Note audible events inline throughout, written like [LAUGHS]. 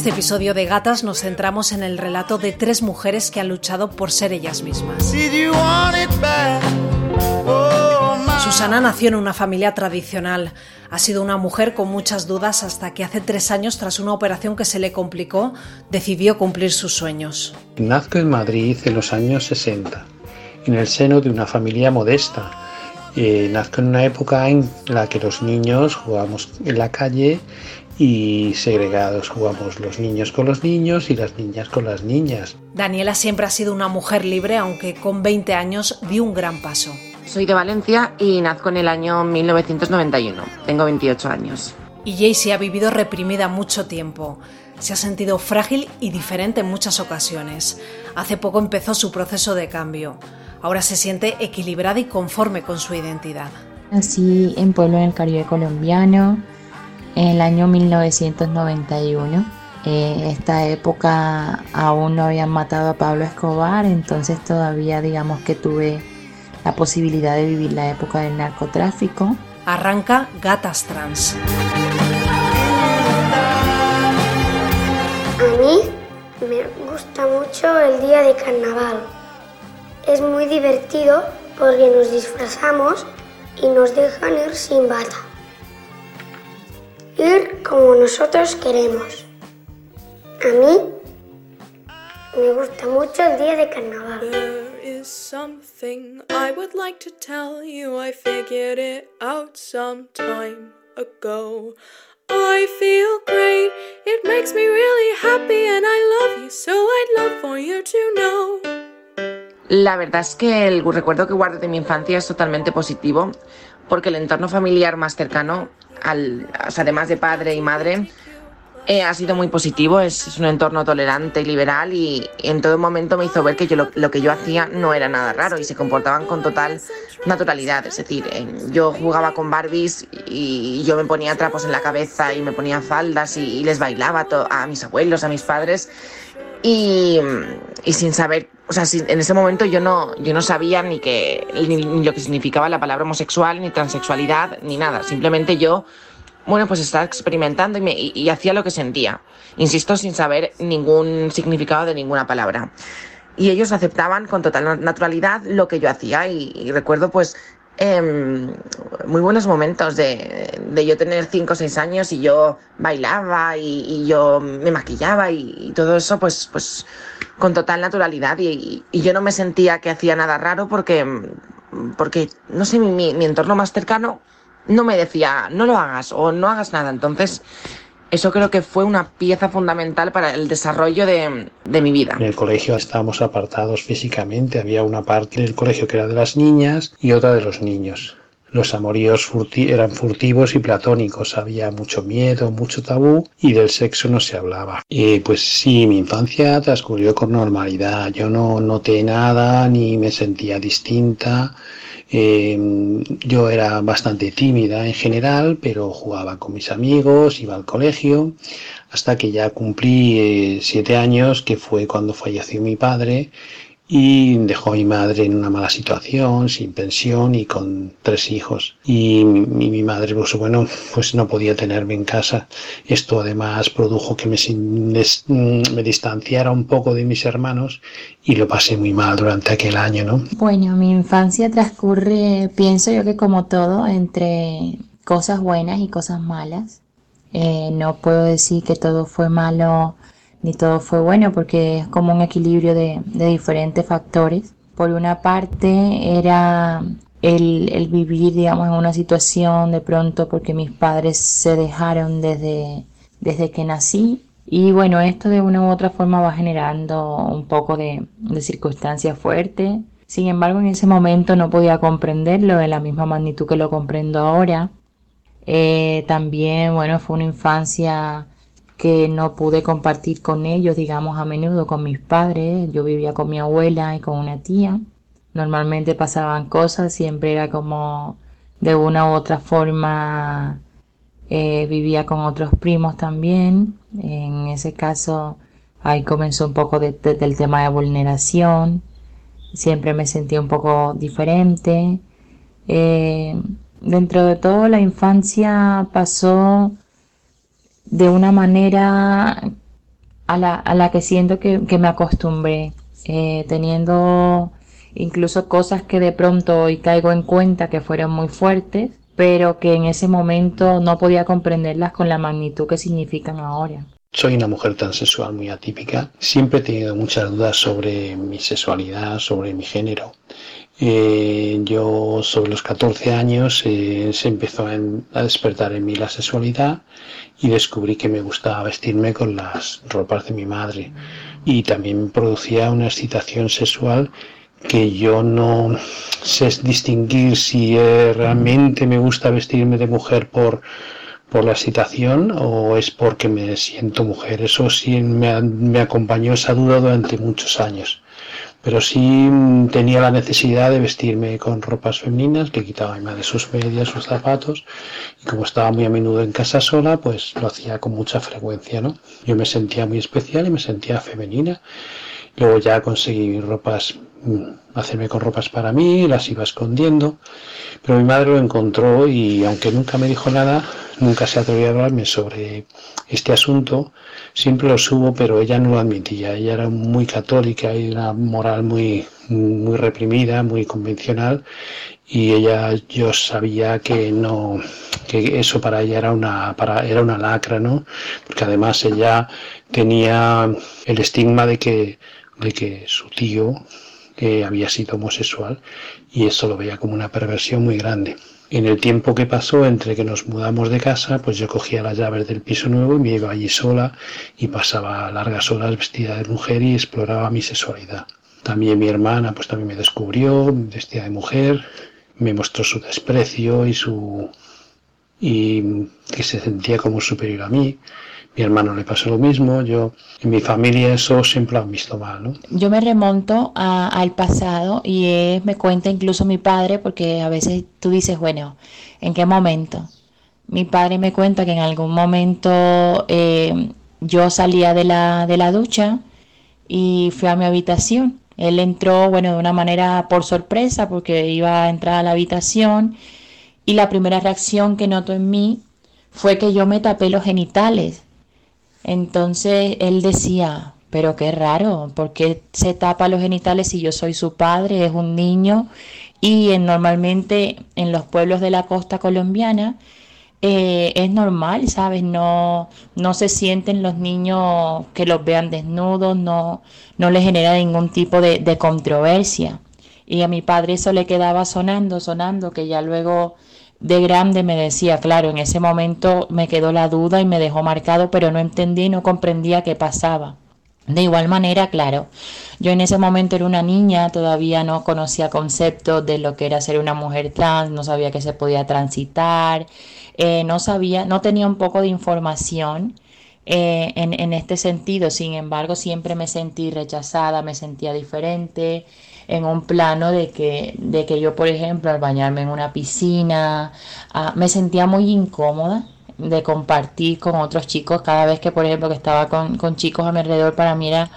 En este episodio de Gatas nos centramos en el relato de tres mujeres que han luchado por ser ellas mismas. Susana nació en una familia tradicional. Ha sido una mujer con muchas dudas hasta que hace tres años, tras una operación que se le complicó, decidió cumplir sus sueños. Nazco en Madrid en los años 60, en el seno de una familia modesta. Eh, nazco en una época en la que los niños jugamos en la calle y segregados jugamos los niños con los niños y las niñas con las niñas. Daniela siempre ha sido una mujer libre, aunque con 20 años dio un gran paso. Soy de Valencia y nazco en el año 1991. Tengo 28 años. Y Jaycee ha vivido reprimida mucho tiempo. Se ha sentido frágil y diferente en muchas ocasiones. Hace poco empezó su proceso de cambio. Ahora se siente equilibrada y conforme con su identidad. Nací en pueblo en el Caribe colombiano en el año 1991. En esta época aún no habían matado a Pablo Escobar, entonces todavía digamos que tuve la posibilidad de vivir la época del narcotráfico. Arranca Gatas Trans. A mí me gusta mucho el día de carnaval. Es muy divertido porque nos disfrazamos y nos dejan ir sin bata ir como nosotros queremos. A mí me gusta mucho el día de carnaval. There is something I would like to tell you. I figured it out some time ago. I feel great, it makes me really happy, and I love you, so I'd love for you to know. La verdad es que el recuerdo que guardo de mi infancia es totalmente positivo, porque el entorno familiar más cercano además de padre y madre, eh, ha sido muy positivo, es, un entorno tolerante y liberal y, en todo momento me hizo ver que yo lo, que yo hacía no era nada raro y se comportaban con total naturalidad. Es decir, eh, yo jugaba con Barbies y yo me ponía trapos en la cabeza y me ponía faldas y, les bailaba a mis abuelos, a mis padres y, sin saber, o sea, en ese momento yo no, yo no sabía ni, que, ni, lo que significaba la palabra homosexual, ni transexualidad, ni nada. Simplemente yo, bueno, pues estaba experimentando y, me, y, hacía lo que sentía. Insisto, sin saber ningún significado de ninguna palabra. Y ellos aceptaban con total naturalidad lo que yo hacía y recuerdo pues Em, muy buenos momentos de, yo tener 5 o 6 años y yo bailaba y, yo me maquillaba y, todo eso pues, pues con total naturalidad y, yo no me sentía que hacía nada raro porque, porque no sé, mi, mi entorno más cercano no me decía no lo hagas o no hagas nada. Entonces eso creo que fue una pieza fundamental para el desarrollo de, mi vida. En el colegio estábamos apartados físicamente, había una parte del colegio que era de las niñas y otra de los niños. Los amoríos eran furtivos y platónicos, había mucho miedo, mucho tabú y del sexo no se hablaba. Y pues sí, mi infancia transcurrió con normalidad, yo no noté nada ni me sentía distinta Em, yo era bastante tímida en general, pero jugaba con mis amigos, iba al colegio, hasta que ya cumplí eh, siete años, que fue cuando falleció mi padre, y dejó a mi madre en una mala situación, sin pensión y con tres hijos. Y mi, madre, pues bueno, pues no podía tenerme en casa. Esto además produjo que me, mm, me distanciara un poco de mis hermanos y lo pasé muy mal durante aquel año, ¿no? Bueno, mi infancia transcurre, pienso yo que como todo, entre cosas buenas y cosas malas. Eh, no puedo decir que todo fue malo ni todo fue bueno porque es como un equilibrio de, diferentes factores. Por una parte era el, vivir, digamos, en una situación de pronto porque mis padres se dejaron desde, desde que nací. Y bueno, esto de una u otra forma va generando un poco de, circunstancias fuertes. Sin embargo, en ese momento no podía comprenderlo de la misma magnitud que lo comprendo ahora. Eh, también, bueno, fue una infancia que no pude compartir con ellos, digamos, a menudo con mis padres. Yo vivía con mi abuela y con una tía. Normalmente pasaban cosas, siempre era como de una u otra forma eh, vivía con otros primos también. En ese caso, ahí comenzó un poco del tema de vulneración. Siempre me sentía un poco diferente. Eh, dentro de todo, la infancia pasó de una manera a la, a la que siento que, que me acostumbré, eh, teniendo incluso cosas que de pronto hoy caigo en cuenta que fueron muy fuertes, pero que en ese momento no podía comprenderlas con la magnitud que significan ahora. Soy una mujer transexual muy atípica. Siempre he tenido muchas dudas sobre mi sexualidad, sobre mi género. Eh, yo sobre los 14 años eh, se empezó a, despertar en mí la sexualidad y descubrí que me gustaba vestirme con las ropas de mi madre y también producía una excitación sexual que yo no sé distinguir si eh, realmente me gusta vestirme de mujer por, por la excitación o es porque me siento mujer. Eso sí me, me acompañó esa duda durante muchos años. Pero sí tenía la necesidad de vestirme con ropas femeninas, que quitaba mi madre sus medias, sus zapatos, y como estaba muy a menudo en casa sola, pues lo hacía con mucha frecuencia, ¿no? Yo me sentía muy especial y me sentía femenina. Luego ya conseguí ropas, mm, hacerme con ropas para mí, las iba escondiendo, pero mi madre lo encontró y aunque nunca me dijo nada, nunca se atrevió a hablarme sobre este asunto, siempre lo subo, pero ella no lo admitía. Ella era muy católica y una moral muy, muy reprimida, muy convencional, y ella, yo sabía que no, que eso para ella era una, para, era una lacra, ¿no? Porque además ella tenía el estigma de que, de que su tío eh, había sido homosexual y eso lo veía como una perversión muy grande. En el tiempo que pasó entre que nos mudamos de casa, pues yo cogía las llaves del piso nuevo y me iba allí sola y pasaba largas horas vestida de mujer y exploraba mi sexualidad. También mi hermana pues también me descubrió vestida de mujer, me mostró su desprecio y su y que se sentía como superior a mí. Mi hermano le pasó lo mismo, yo en mi familia eso siempre lo han visto mal. Yo me remonto al pasado y me cuenta incluso mi padre, porque a veces tú dices, bueno, ¿en qué momento? Mi padre me cuenta que en algún momento eh, yo salía de la, de la ducha y fui a mi habitación. Él entró, bueno, de una manera por sorpresa, porque iba a entrar a la habitación y la primera reacción que notó en mí fue que yo me tapé los genitales entonces él decía, pero qué raro, ¿por qué se tapa los genitales si yo soy su padre, es un niño? Y normalmente en los pueblos de la costa colombiana eh, es normal, ¿sabes? No, no se sienten los niños que los vean desnudos, no, no les genera ningún tipo de, de controversia. Y a mi padre eso le quedaba sonando, sonando, que ya luego de grande me decía, claro, en ese momento me quedó la duda y me dejó marcado, pero no entendí no comprendía qué pasaba. De igual manera, claro, yo en ese momento era una niña, todavía no conocía conceptos de lo que era ser una mujer trans, no sabía que se podía transitar, eh, no sabía, no tenía un poco de información eh, en este sentido, sin embargo, siempre me sentí rechazada, me sentía diferente, en un plano de que, de que yo, por ejemplo, al bañarme en una piscina, ah, me sentía muy incómoda de compartir con otros chicos. Cada vez que, por ejemplo, que estaba con, con chicos a mi alrededor, para mí era,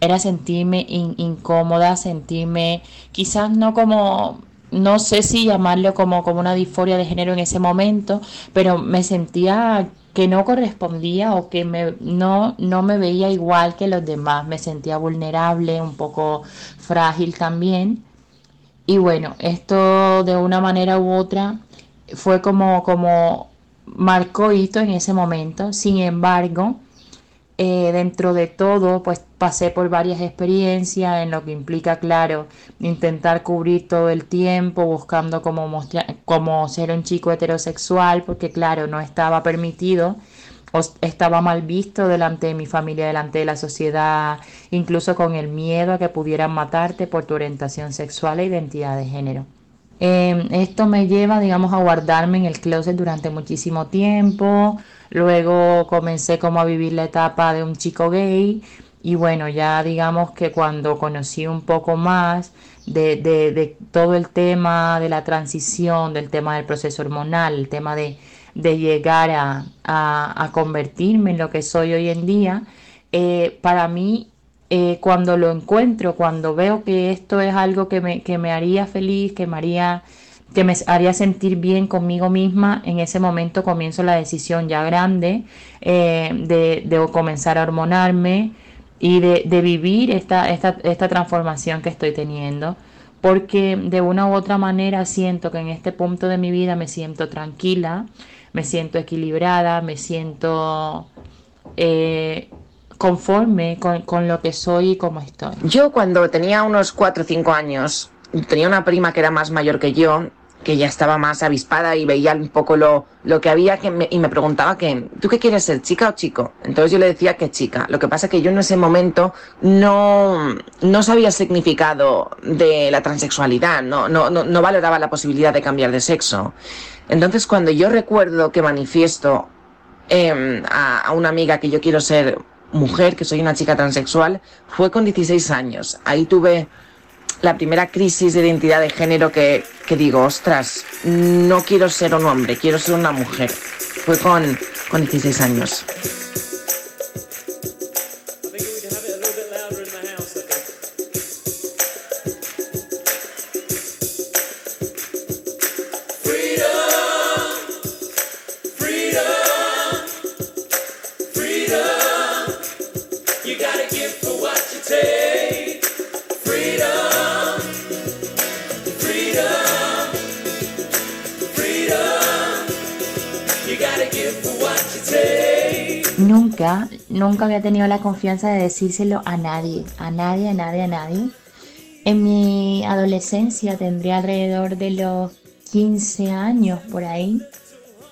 era sentirme incómoda, sentirme quizás no como no sé si llamarlo como, como una disforia de género en ese momento, pero me sentía que no correspondía o que me, no, no me veía igual que los demás, me sentía vulnerable, un poco frágil también. Y bueno, esto de una manera u otra fue como, como marcó hito en ese momento. Sin embargo, eh, dentro de todo, pues pasé por varias experiencias en lo que implica, claro, intentar cubrir todo el tiempo, buscando como, mostrar, como ser un chico heterosexual, porque claro, no estaba permitido o estaba mal visto delante de mi familia, delante de la sociedad, incluso con el miedo a que pudieran matarte por tu orientación sexual e identidad de género. Eh, esto me lleva, digamos, a guardarme en el closet durante muchísimo tiempo. Luego comencé como a vivir la etapa de un chico gay. Y bueno, ya digamos que cuando conocí un poco más de, de, de todo el tema de la transición, del tema del proceso hormonal, el tema de, de llegar a, a, convertirme en lo que soy hoy en día, eh, para mí eh, cuando lo encuentro, cuando veo que esto es algo que me, que me haría feliz, que me haría que me haría sentir bien conmigo misma, en ese momento comienzo la decisión ya grande eh, de, de, comenzar a hormonarme y de, de vivir esta, esta, esta transformación que estoy teniendo porque de una u otra manera siento que en este punto de mi vida me siento tranquila, me siento equilibrada, me siento eh, conforme con, con, lo que soy y cómo estoy. Yo cuando tenía unos 4 o 5 años, tenía una prima que era más mayor que yo que ya estaba más avispada y veía un poco lo, lo que había que me, y me preguntaba que, ¿tú qué quieres ser, chica o chico? Entonces yo le decía que chica. Lo que pasa es que yo en ese momento no, no sabía el significado de la transexualidad, no, no, no, no valoraba la posibilidad de cambiar de sexo. Entonces cuando yo recuerdo que manifiesto eh, a, a una amiga que yo quiero ser mujer, que soy una chica transexual, fue con 16 años. Ahí tuve la primera crisis de identidad de género que, digo, ostras, no quiero ser un hombre, quiero ser una mujer. Fue con, con 16 años. Nunca, nunca había tenido la confianza de decírselo a nadie, a nadie, a nadie, a nadie. En mi adolescencia tendría alrededor de los 15 años por ahí.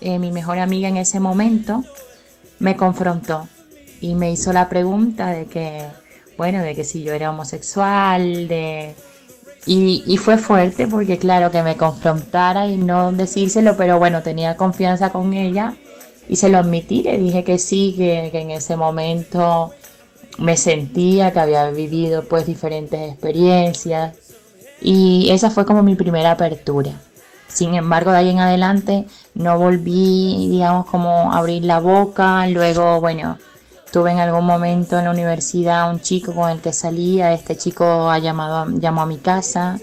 Eh, mi mejor amiga en ese momento me confrontó y me hizo la pregunta de que, bueno, de que si yo era homosexual, de... Y, y fue fuerte porque claro que me confrontara y no decírselo, pero bueno, tenía confianza con ella y se lo admití, le dije que sí, que, en ese momento me sentía que había vivido pues diferentes experiencias y esa fue como mi primera apertura. Sin embargo, de ahí en adelante no volví, digamos, como abrir la boca. Luego, bueno, tuve en algún momento en la universidad un chico con el que salía. Este chico ha llamado, llamó a mi casa,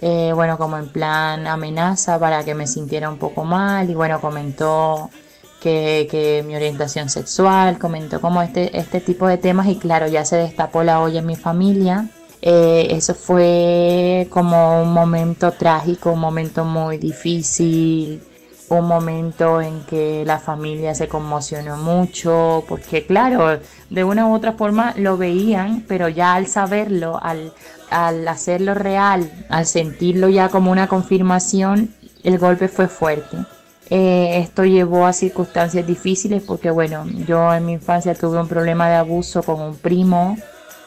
eh, bueno, como en plan amenaza para que me sintiera un poco mal. Y bueno, comentó que, mi orientación sexual, comentó como este, este tipo de temas y claro, ya se destapó la olla en mi familia. Eh, eso fue como un momento trágico, un momento muy difícil, un momento en que la familia se conmocionó mucho, porque claro, de una u otra forma lo veían, pero ya al saberlo, al, al hacerlo real, al sentirlo ya como una confirmación, el golpe fue fuerte. Eh, esto llevó a circunstancias difíciles porque, bueno, yo en mi infancia tuve un problema de abuso con un primo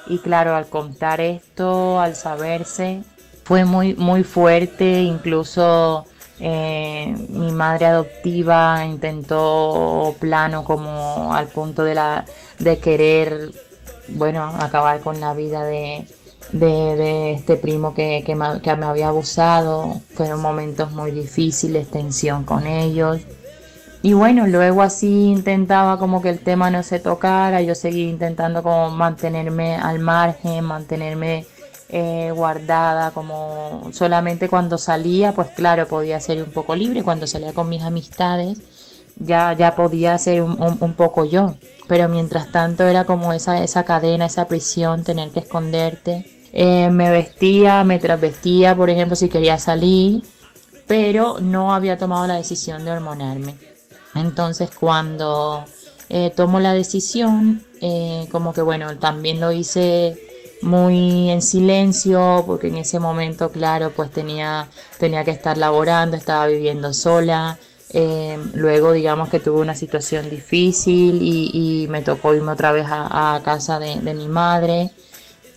y claro, al contar esto, al saberse, fue muy, muy fuerte, incluso eh, mi madre adoptiva intentó plano como al punto de, la, de querer, bueno, acabar con la vida de, de, este primo que, que, me, que me había abusado. Fueron momentos muy difíciles, tensión con ellos. Y bueno, luego así intentaba como que el tema no se tocara, yo seguí intentando como mantenerme al margen, mantenerme eh, guardada, como solamente cuando salía, pues claro, podía ser un poco libre, cuando salía con mis amistades, ya, ya podía ser un, un, un poco yo, pero mientras tanto era como esa, esa cadena, esa prisión, tener que esconderte, eh, me vestía, me trasvestía, por ejemplo, si quería salir, pero no había tomado la decisión de hormonarme. Entonces cuando eh, tomo la decisión, eh, como que bueno, también lo hice muy en silencio, porque en ese momento, claro, pues tenía, tenía que estar laborando, estaba viviendo sola. luego, digamos que tuve una situación difícil y, me tocó irme otra vez a, casa de mi madre.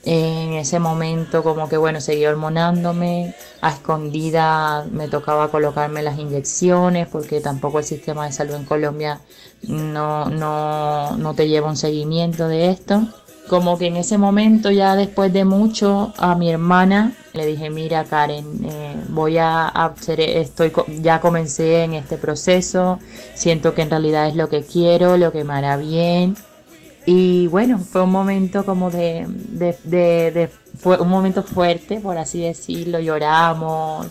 En ese momento como que bueno, seguía hormonándome, a escondida me tocaba colocarme las inyecciones porque tampoco el sistema de salud en Colombia no, no, no te lleva un seguimiento de esto. Como que en ese momento ya después de mucho a mi hermana le dije, mira Karen, eh, voy a hacer, estoy, ya comencé en este proceso, siento que en realidad es lo que quiero, lo que me hará bien y bueno, fue un momento como de, de, de, fue un momento fuerte, por así decirlo, lloramos.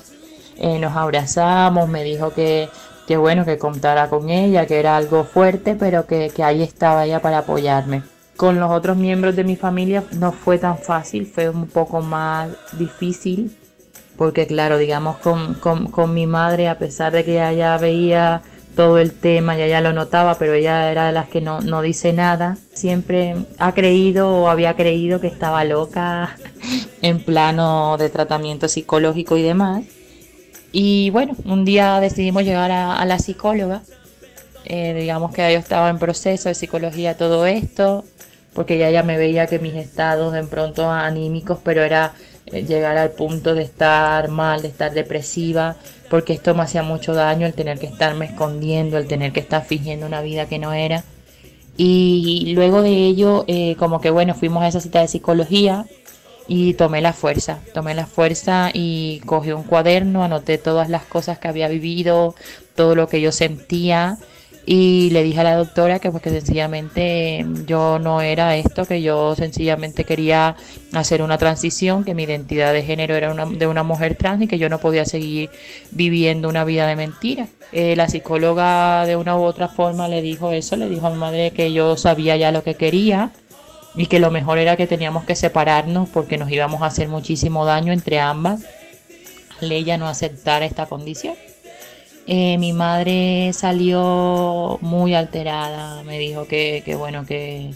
eh, nos abrazamos, me dijo que, que bueno, que contara con ella, que era algo fuerte, pero que, que ahí estaba ella para apoyarme. Con los otros miembros de mi familia no fue tan fácil, fue un poco más difícil, porque claro, digamos, con, con, con mi madre, a pesar de que ella ya veía todo el tema, ya ya lo notaba, pero ella era de las que no, no dice nada. Siempre ha creído o había creído que estaba loca [LAUGHS] en plano de tratamiento psicológico y demás. Y bueno, un día decidimos llegar a, la psicóloga. Eh, digamos que yo estaba en proceso de psicología todo esto, porque ella ya me veía que mis estados de pronto anímicos, pero era llegar al punto de estar mal, de estar depresiva, porque esto me hacía mucho daño el tener que estarme escondiendo, el tener que estar fingiendo una vida que no era. Y luego de ello, eh, como que bueno, fuimos a esa cita de psicología y tomé la fuerza, tomé la fuerza y cogí un cuaderno, anoté todas las cosas que había vivido, todo lo que yo sentía y le dije a la doctora que pues que sencillamente yo no era esto, que yo sencillamente quería hacer una transición, que mi identidad de género era una, de una mujer trans y que yo no podía seguir viviendo una vida de mentira. Eh, la psicóloga de una u otra forma le dijo eso, le dijo a mi madre que yo sabía ya lo que quería y que lo mejor era que teníamos que separarnos porque nos íbamos a hacer muchísimo daño entre ambas ella no aceptar esta condición. Eh, mi madre salió muy alterada, me dijo que, bueno, que,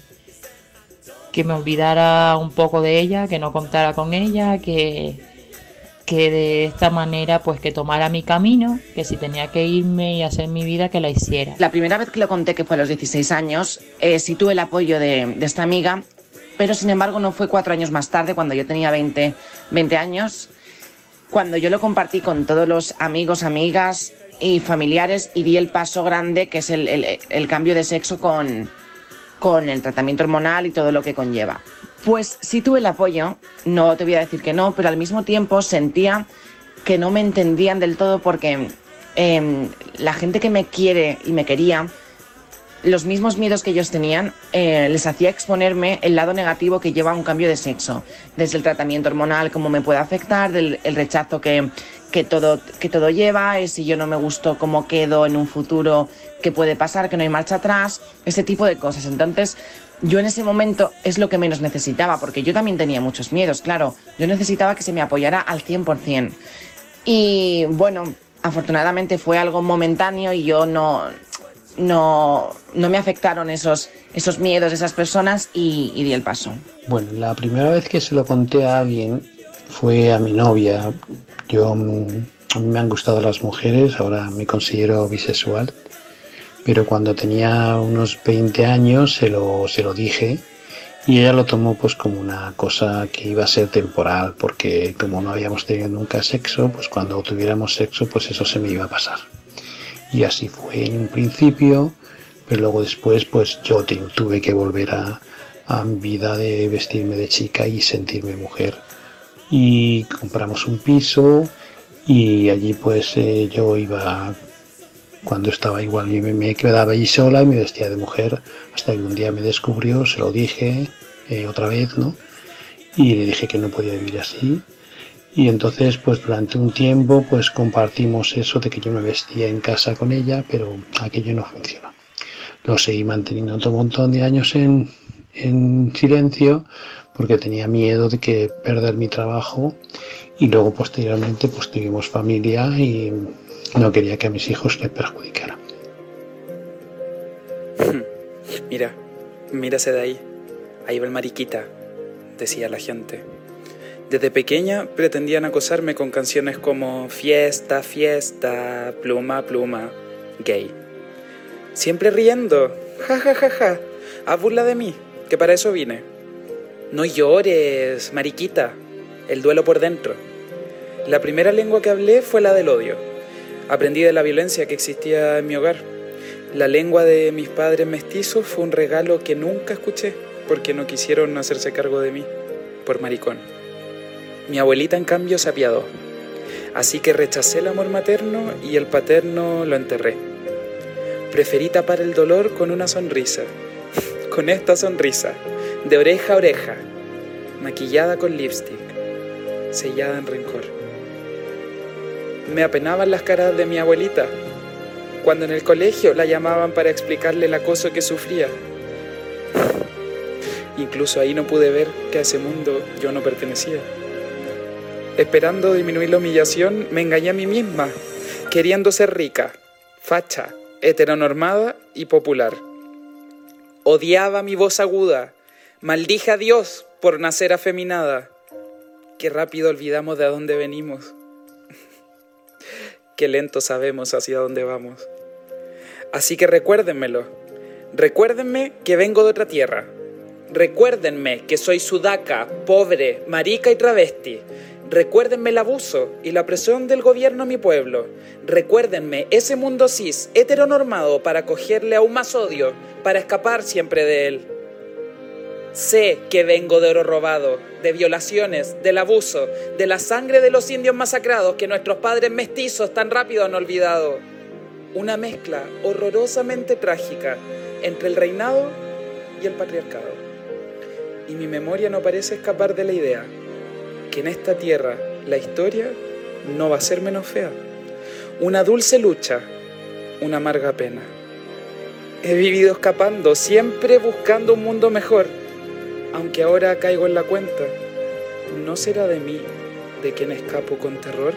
que me olvidara un poco de ella, que no contara con ella, que, que de esta manera pues que tomara mi camino, que si tenía que irme y hacer mi vida, que la hiciera. La primera vez que lo conté, que fue a los 16 años, eh, sí tuve el apoyo de, de, esta amiga, pero sin embargo no fue cuatro años más tarde, cuando yo tenía 20, 20 años, cuando yo lo compartí con todos los amigos, amigas, y familiares y di el paso grande que es el, el, cambio de sexo con, con el tratamiento hormonal y todo lo que conlleva. Pues sí tuve el apoyo, no te voy a decir que no, pero al mismo tiempo sentía que no me entendían del todo porque eh, la gente que me quiere y me quería los mismos miedos que ellos tenían eh, les hacía exponerme el lado negativo que lleva un cambio de sexo, desde el tratamiento hormonal, cómo me puede afectar, del el rechazo que, que, todo, que todo lleva, si yo no me gusto cómo quedo en un futuro, qué puede pasar, que no hay marcha atrás, ese tipo de cosas. Entonces, yo en ese momento es lo que menos necesitaba, porque yo también tenía muchos miedos, claro, yo necesitaba que se me apoyara al 100%. Y bueno, afortunadamente fue algo momentáneo y yo no, no, no me afectaron esos, esos miedos de esas personas y, di el paso. Bueno, la primera vez que se lo conté a alguien fue a mi novia. Yo, a mí me han gustado las mujeres, ahora me considero bisexual, pero cuando tenía unos 20 años se lo, se lo dije y ella lo tomó pues como una cosa que iba a ser temporal, porque como no habíamos tenido nunca sexo, pues cuando tuviéramos sexo, pues eso se me iba a pasar. Y así fue en un principio, pero luego después pues yo tuve que volver a, a vida de vestirme de chica y sentirme mujer. Y compramos un piso y allí pues eh, yo iba cuando estaba igual me, me, quedaba allí sola y me vestía de mujer hasta que un día me descubrió, se lo dije eh, otra vez, ¿no? Y le dije que no podía vivir así y entonces pues durante un tiempo pues compartimos eso de que yo me vestía en casa con ella pero aquello no funcionó lo seguí manteniendo otro montón de años en, en silencio porque tenía miedo de que perder mi trabajo. Y luego posteriormente pues tuvimos familia y no quería que a mis hijos le perjudicara. [LAUGHS] Mira mírase de ahí. Ahí va el mariquita decía la gente. Desde pequeña pretendían acosarme con canciones como Fiesta, fiesta, pluma, pluma, gay. Siempre riendo, ja ja ja ja, a burla de mí, que para eso vine. No llores, mariquita, el duelo por dentro. La primera lengua que hablé fue la del odio. Aprendí de la violencia que existía en mi hogar. La lengua de mis padres mestizos fue un regalo que nunca escuché porque no quisieron hacerse cargo de mí, por maricón. Mi abuelita, en cambio, se apiadó. Así que rechacé el amor materno y el paterno lo enterré. Preferí tapar el dolor con una sonrisa, [LAUGHS] con esta sonrisa, de oreja a oreja, maquillada con lipstick, sellada en rencor. Me apenaban las caras de mi abuelita, cuando en el colegio la llamaban para explicarle el acoso que sufría. Incluso ahí no pude ver que a ese mundo yo no pertenecía. Esperando disminuir la humillación, me engañé a mí misma, queriendo ser rica, facha, heteronormada y popular. Odiaba mi voz aguda, maldije a Dios por nacer afeminada. Qué rápido olvidamos de dónde venimos. [LAUGHS] Qué lento sabemos hacia dónde vamos. Así que recuérdenmelo. Recuérdenme que vengo de otra tierra. Recuérdenme que soy sudaca, pobre, marica y travesti. Recuérdenme el abuso y la presión del gobierno a mi pueblo. Recuérdenme ese mundo cis, heteronormado para cogerle aún más odio, para escapar siempre de él. Sé que vengo de oro robado, de violaciones, del abuso, de la sangre de los indios masacrados que nuestros padres mestizos tan rápido han olvidado. Una mezcla horrorosamente trágica entre el reinado y el patriarcado. Y mi memoria no parece escapar de la idea que en esta tierra la historia no va a ser menos fea. Una dulce lucha, una amarga pena. He vivido escapando, siempre buscando un mundo mejor, aunque ahora caigo en la cuenta. ¿No será de mí de quien escapo con terror?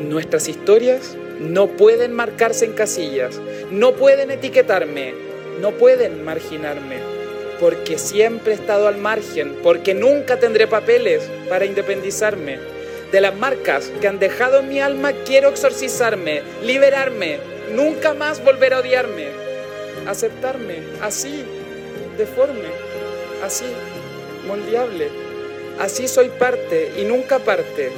Nuestras historias no pueden marcarse en casillas, no pueden etiquetarme, no pueden marginarme porque siempre he estado al margen, porque nunca tendré papeles para independizarme. De las marcas que han dejado en mi alma quiero exorcizarme, liberarme, nunca más volver a odiarme, aceptarme así, deforme, así, moldeable. Así soy parte y nunca parte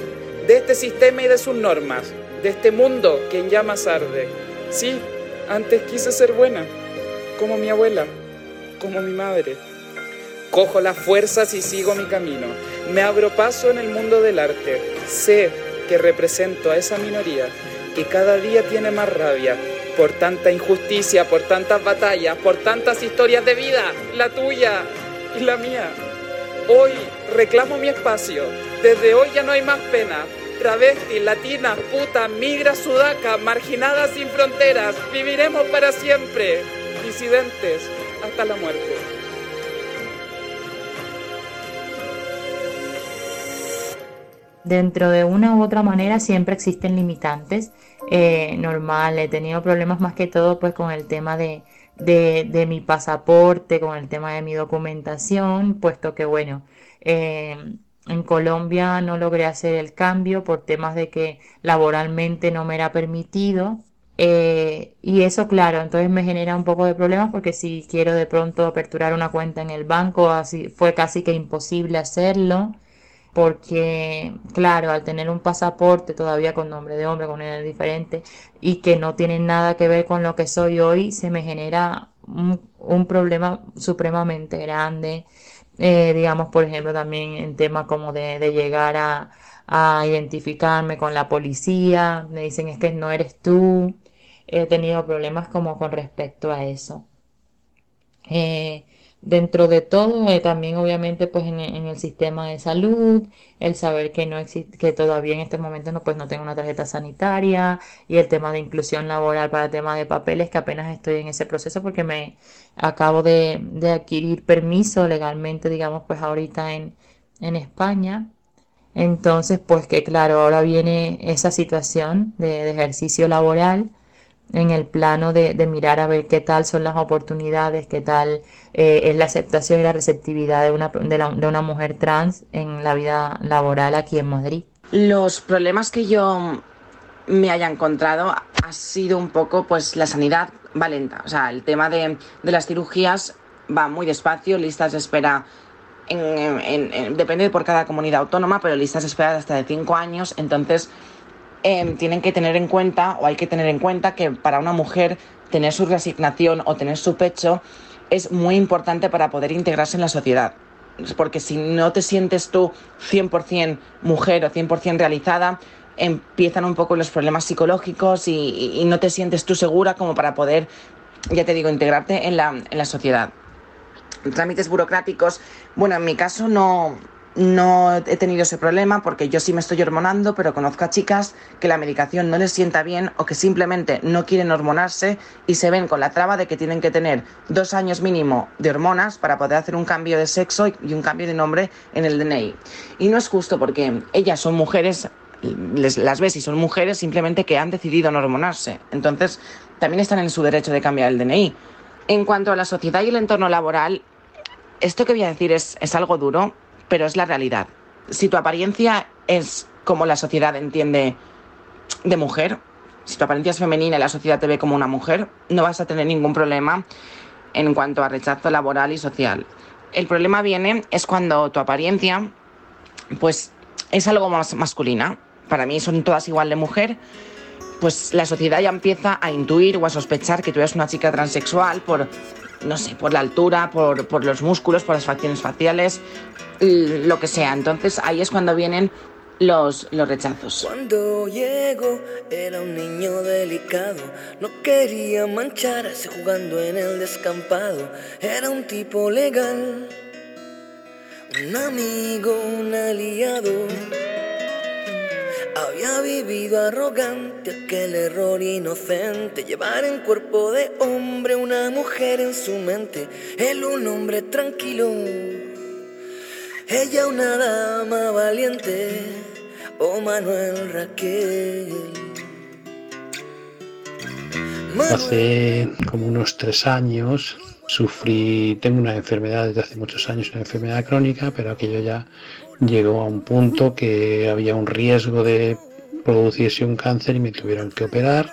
de este sistema y de sus normas, de este mundo que en llamas arde. Sí, antes quise ser buena, como mi abuela como mi madre. Cojo las fuerzas y sigo mi camino. Me abro paso en el mundo del arte. Sé que represento a esa minoría que cada día tiene más rabia por tanta injusticia, por tantas batallas, por tantas historias de vida, la tuya y la mía. Hoy reclamo mi espacio. Desde hoy ya no hay más pena. Travestis, latinas, putas, migras, sudacas, marginadas sin fronteras. Viviremos para siempre. Disidentes, hasta la muerte. Dentro de una u otra manera siempre existen limitantes. Eh, normal, he tenido problemas más que todo pues con el tema de, de, mi pasaporte, con el tema de mi documentación, puesto que bueno, eh, en Colombia no logré hacer el cambio por temas de que laboralmente no me era permitido. Eh, y eso, claro, entonces me genera un poco de problemas porque si quiero de pronto aperturar una cuenta en el banco, así fue casi que imposible hacerlo. Porque, claro, al tener un pasaporte todavía con nombre de hombre, con edad diferente, y que no tiene nada que ver con lo que soy hoy, se me genera un, problema supremamente grande. Eh, digamos, por ejemplo, también en temas como de, de llegar a, identificarme con la policía, me dicen es que no eres tú, he tenido problemas como con respecto a eso. Eh, dentro de todo, eh, también obviamente pues en, el sistema de salud, el saber que no existe, que todavía en este momento no, pues no tengo una tarjeta sanitaria y el tema de inclusión laboral para el tema de papeles, que apenas estoy en ese proceso porque me acabo de, adquirir permiso legalmente, digamos, pues ahorita en, en España. Entonces, pues que claro, ahora viene esa situación de ejercicio laboral en el plano de, mirar a ver qué tal son las oportunidades, qué tal eh, es la aceptación y la receptividad de una, de, una mujer trans en la vida laboral aquí en Madrid. Los problemas que yo me haya encontrado ha sido un poco pues la sanidad va lenta. O sea, el tema de, las cirugías va muy despacio, listas de espera depende por cada comunidad autónoma, pero listas de espera de hasta de 5 años. Entonces, Em, tienen que tener en cuenta o hay que tener en cuenta que para una mujer tener su resignación o tener su pecho es muy importante para poder integrarse en la sociedad. Porque si no te sientes tú 100% mujer o 100% realizada, empiezan un poco los problemas psicológicos y, no te sientes tú segura como para poder, ya te digo, integrarte en la, en la sociedad. Trámites burocráticos, bueno, en mi caso no, no he tenido ese problema porque yo sí me estoy hormonando, pero conozco a chicas que la medicación no les sienta bien o que simplemente no quieren hormonarse y se ven con la traba de que tienen que tener dos años mínimo de hormonas para poder hacer un cambio de sexo y un cambio de nombre en el DNI. Y no es justo porque ellas son mujeres, las ves y son mujeres simplemente que han decidido no hormonarse. Entonces, también están en su derecho de cambiar el DNI. En cuanto a la sociedad y el entorno laboral, esto que voy a decir es, es algo duro, pero es la realidad. Si tu apariencia es como la sociedad entiende de mujer, si tu apariencia es femenina y la sociedad te ve como una mujer, no vas a tener ningún problema en cuanto a rechazo laboral y social. El problema viene es cuando tu apariencia pues es algo más masculina. Para mí son todas igual de mujer. Pues la sociedad ya empieza a intuir o a sospechar que tú eres una chica transexual por, no sé, por la altura, por, los músculos, por las facciones faciales, lo que sea. Entonces ahí es cuando vienen los, los rechazos. Cuando llegó era un niño delicado, no quería mancharse jugando en el descampado, era un tipo legal, un amigo, un aliado. Había vivido arrogante aquel error inocente, llevar en cuerpo de hombre una mujer en su mente, él un hombre tranquilo ella una dama valiente, oh Manuel Raquel. Hace como unos tres años sufrí, tengo una enfermedad desde hace muchos años, una enfermedad crónica, pero aquello ya llegó a un punto que había un riesgo de producirse un cáncer y me tuvieron que operar.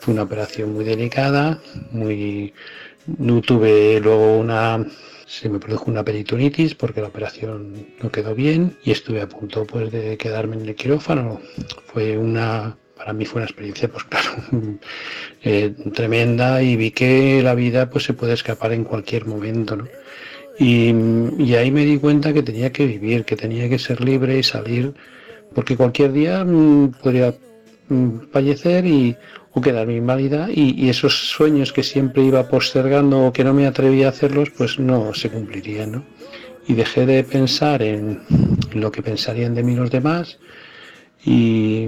Fue una operación muy delicada, muy no tuve luego una se me produjo una peritonitis porque la operación no quedó bien y estuve a punto pues de quedarme en el quirófano. Fue una para mí fue una experiencia pues [LAUGHS] claro eh, tremenda y vi que la vida pues se puede escapar en cualquier momento ¿no? y, y, ahí me di cuenta que tenía que vivir que tenía que ser libre y salir porque cualquier día mmm, podría mmm, fallecer y o quedarme inválida y, esos sueños que siempre iba postergando o que no me atrevía a hacerlos, pues no se cumplirían, ¿no? Y dejé de pensar en lo que pensarían de mí los demás y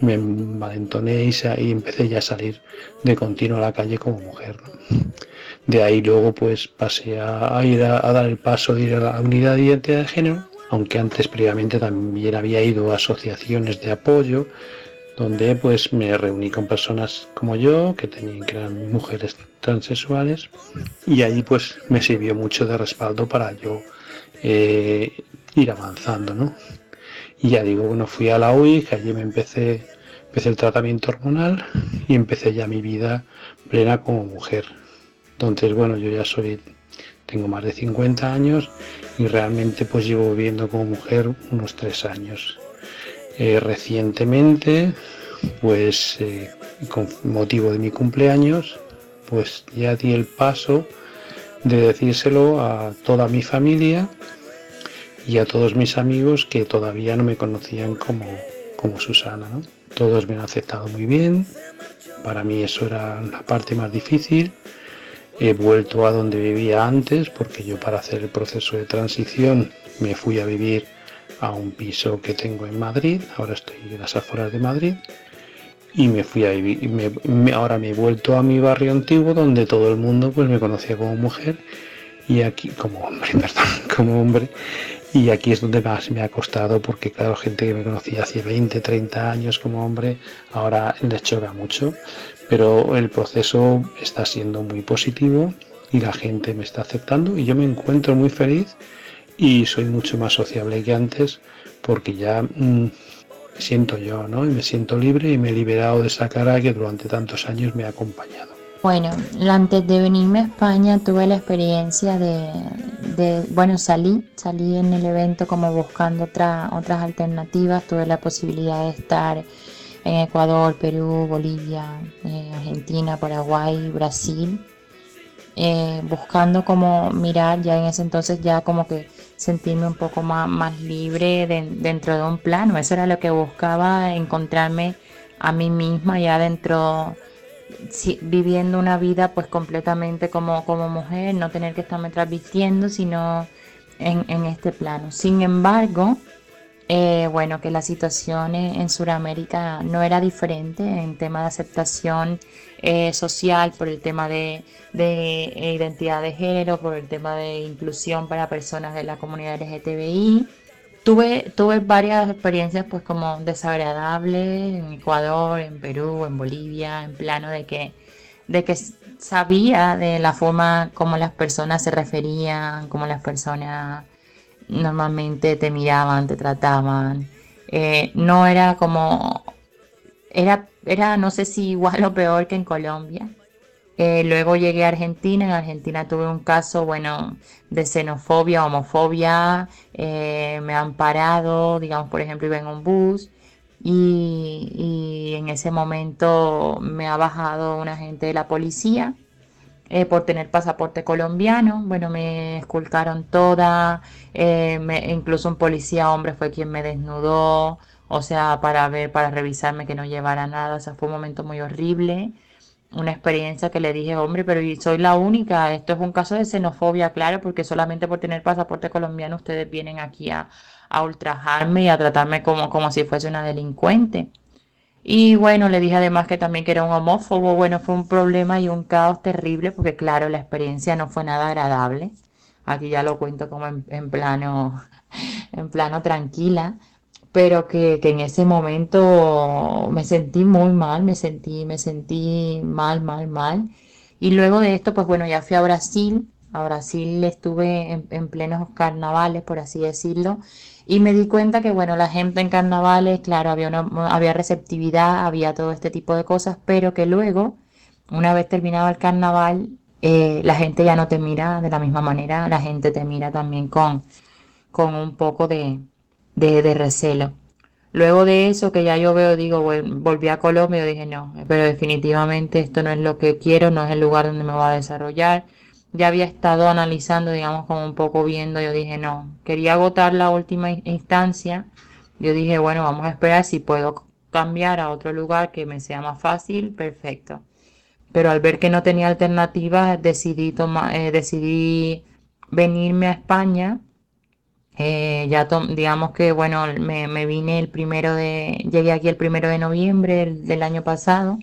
me envalentoné y, y empecé ya a salir de continuo a la calle como mujer. De ahí luego pues pasé a, a ir a, a, dar el paso de ir a la unidad de identidad de género, aunque antes previamente también había ido a asociaciones de apoyo, donde pues me reuní con personas como yo, que tenían que eran mujeres transexuales, y allí pues me sirvió mucho de respaldo para yo eh, ir avanzando, ¿no? Y ya digo, bueno, fui a la UI, que allí me empecé, empecé el tratamiento hormonal y empecé ya mi vida plena como mujer. Entonces, bueno, yo ya soy, tengo más de 50 años y realmente pues llevo viviendo como mujer unos tres años. Eh, recientemente, pues eh, con motivo de mi cumpleaños, pues ya di el paso de decírselo a toda mi familia y a todos mis amigos que todavía no me conocían como, como Susana. Todos me han aceptado muy bien, para mí eso era la parte más difícil. He vuelto a donde vivía antes porque yo para hacer el proceso de transición me fui a vivir a un piso que tengo en Madrid, ahora estoy en las afueras de Madrid, y me fui a vivir, ahora me he vuelto a mi barrio antiguo donde todo el mundo pues me conocía como mujer. Y aquí como hombre, [LAUGHS] perdón, como hombre, y aquí es donde más me ha costado porque claro, gente que me conocía hace 20, 30 años como hombre, ahora les choca mucho, pero el proceso está siendo muy positivo y la gente me está aceptando y yo me encuentro muy feliz y soy mucho más sociable que antes porque ya mmm, me siento yo, ¿no? Y me siento libre y me he liberado de esa cara que durante tantos años me ha acompañado. Bueno, antes de venirme a España tuve la experiencia de, bueno, salí, salí en el evento como buscando otra, otras alternativas, tuve la posibilidad de estar en Ecuador, Perú, Bolivia, eh, Argentina, Paraguay, Brasil, eh, buscando como mirar ya en ese entonces ya como que sentirme un poco más, más libre de, dentro de un plano. Eso era lo que buscaba, encontrarme a mí misma ya dentro, viviendo una vida pues completamente como, como mujer, no tener que estarme transvistiendo, sino en, en este plano. Sin embargo, eh, bueno, que la situación en, Sudamérica no era diferente en tema de aceptación eh, social, por el tema de, identidad de género, por el tema de inclusión para personas de la comunidad LGTBI. Tuve, tuve varias experiencias pues como desagradables en Ecuador, en Perú, en Bolivia, en plano de que, de que sabía de la forma como las personas se referían, como las personas normalmente te miraban, te trataban. Eh, no era como, era, era no sé si igual o peor que en Colombia. Eh, luego llegué a Argentina, en Argentina tuve un caso, bueno, de xenofobia, homofobia, eh, me han parado, digamos, por ejemplo, iba en un bus y, y en ese momento me ha bajado un agente de la policía eh, por tener pasaporte colombiano. Bueno, me esculcaron toda, eh, incluso un policía hombre fue quien me desnudó, o sea, para ver, para revisarme que no llevara nada. O sea, fue un momento muy horrible. Una experiencia que le dije, hombre, pero soy la única. Esto es un caso de xenofobia, claro, porque solamente por tener pasaporte colombiano ustedes vienen aquí a, a ultrajarme y a tratarme como, como si fuese una delincuente. Y bueno, le dije además que también que era un homófobo. Bueno, fue un problema y un caos terrible porque claro, la experiencia no fue nada agradable. Aquí ya lo cuento como en, plano, [LAUGHS] en plano tranquila, pero que, que, en ese momento me sentí muy mal, me sentí, me sentí mal, mal, mal. Y luego de esto, pues bueno, ya fui a Brasil. A Brasil estuve en, en plenos carnavales, por así decirlo y me di cuenta que, bueno, la gente en carnavales, claro, había, una, había receptividad, había todo este tipo de cosas, pero que luego, una vez terminado el carnaval, eh, la gente ya no te mira de la misma manera, la gente te mira también con, con un poco de, de, recelo. Luego de eso, que ya yo veo, digo, volví a Colombia dije, no, pero definitivamente esto no es lo que quiero, no es el lugar donde me voy a desarrollar ya había estado analizando, digamos, como un poco viendo, yo dije, no, quería agotar la última instancia, yo dije, bueno, vamos a esperar si puedo cambiar a otro lugar que me sea más fácil, perfecto. Pero al ver que no tenía alternativa, decidí, tomar, eh, decidí venirme a España. Eh, ya digamos que, bueno, me, me, vine el primero de, llegué aquí el primero de noviembre del año pasado.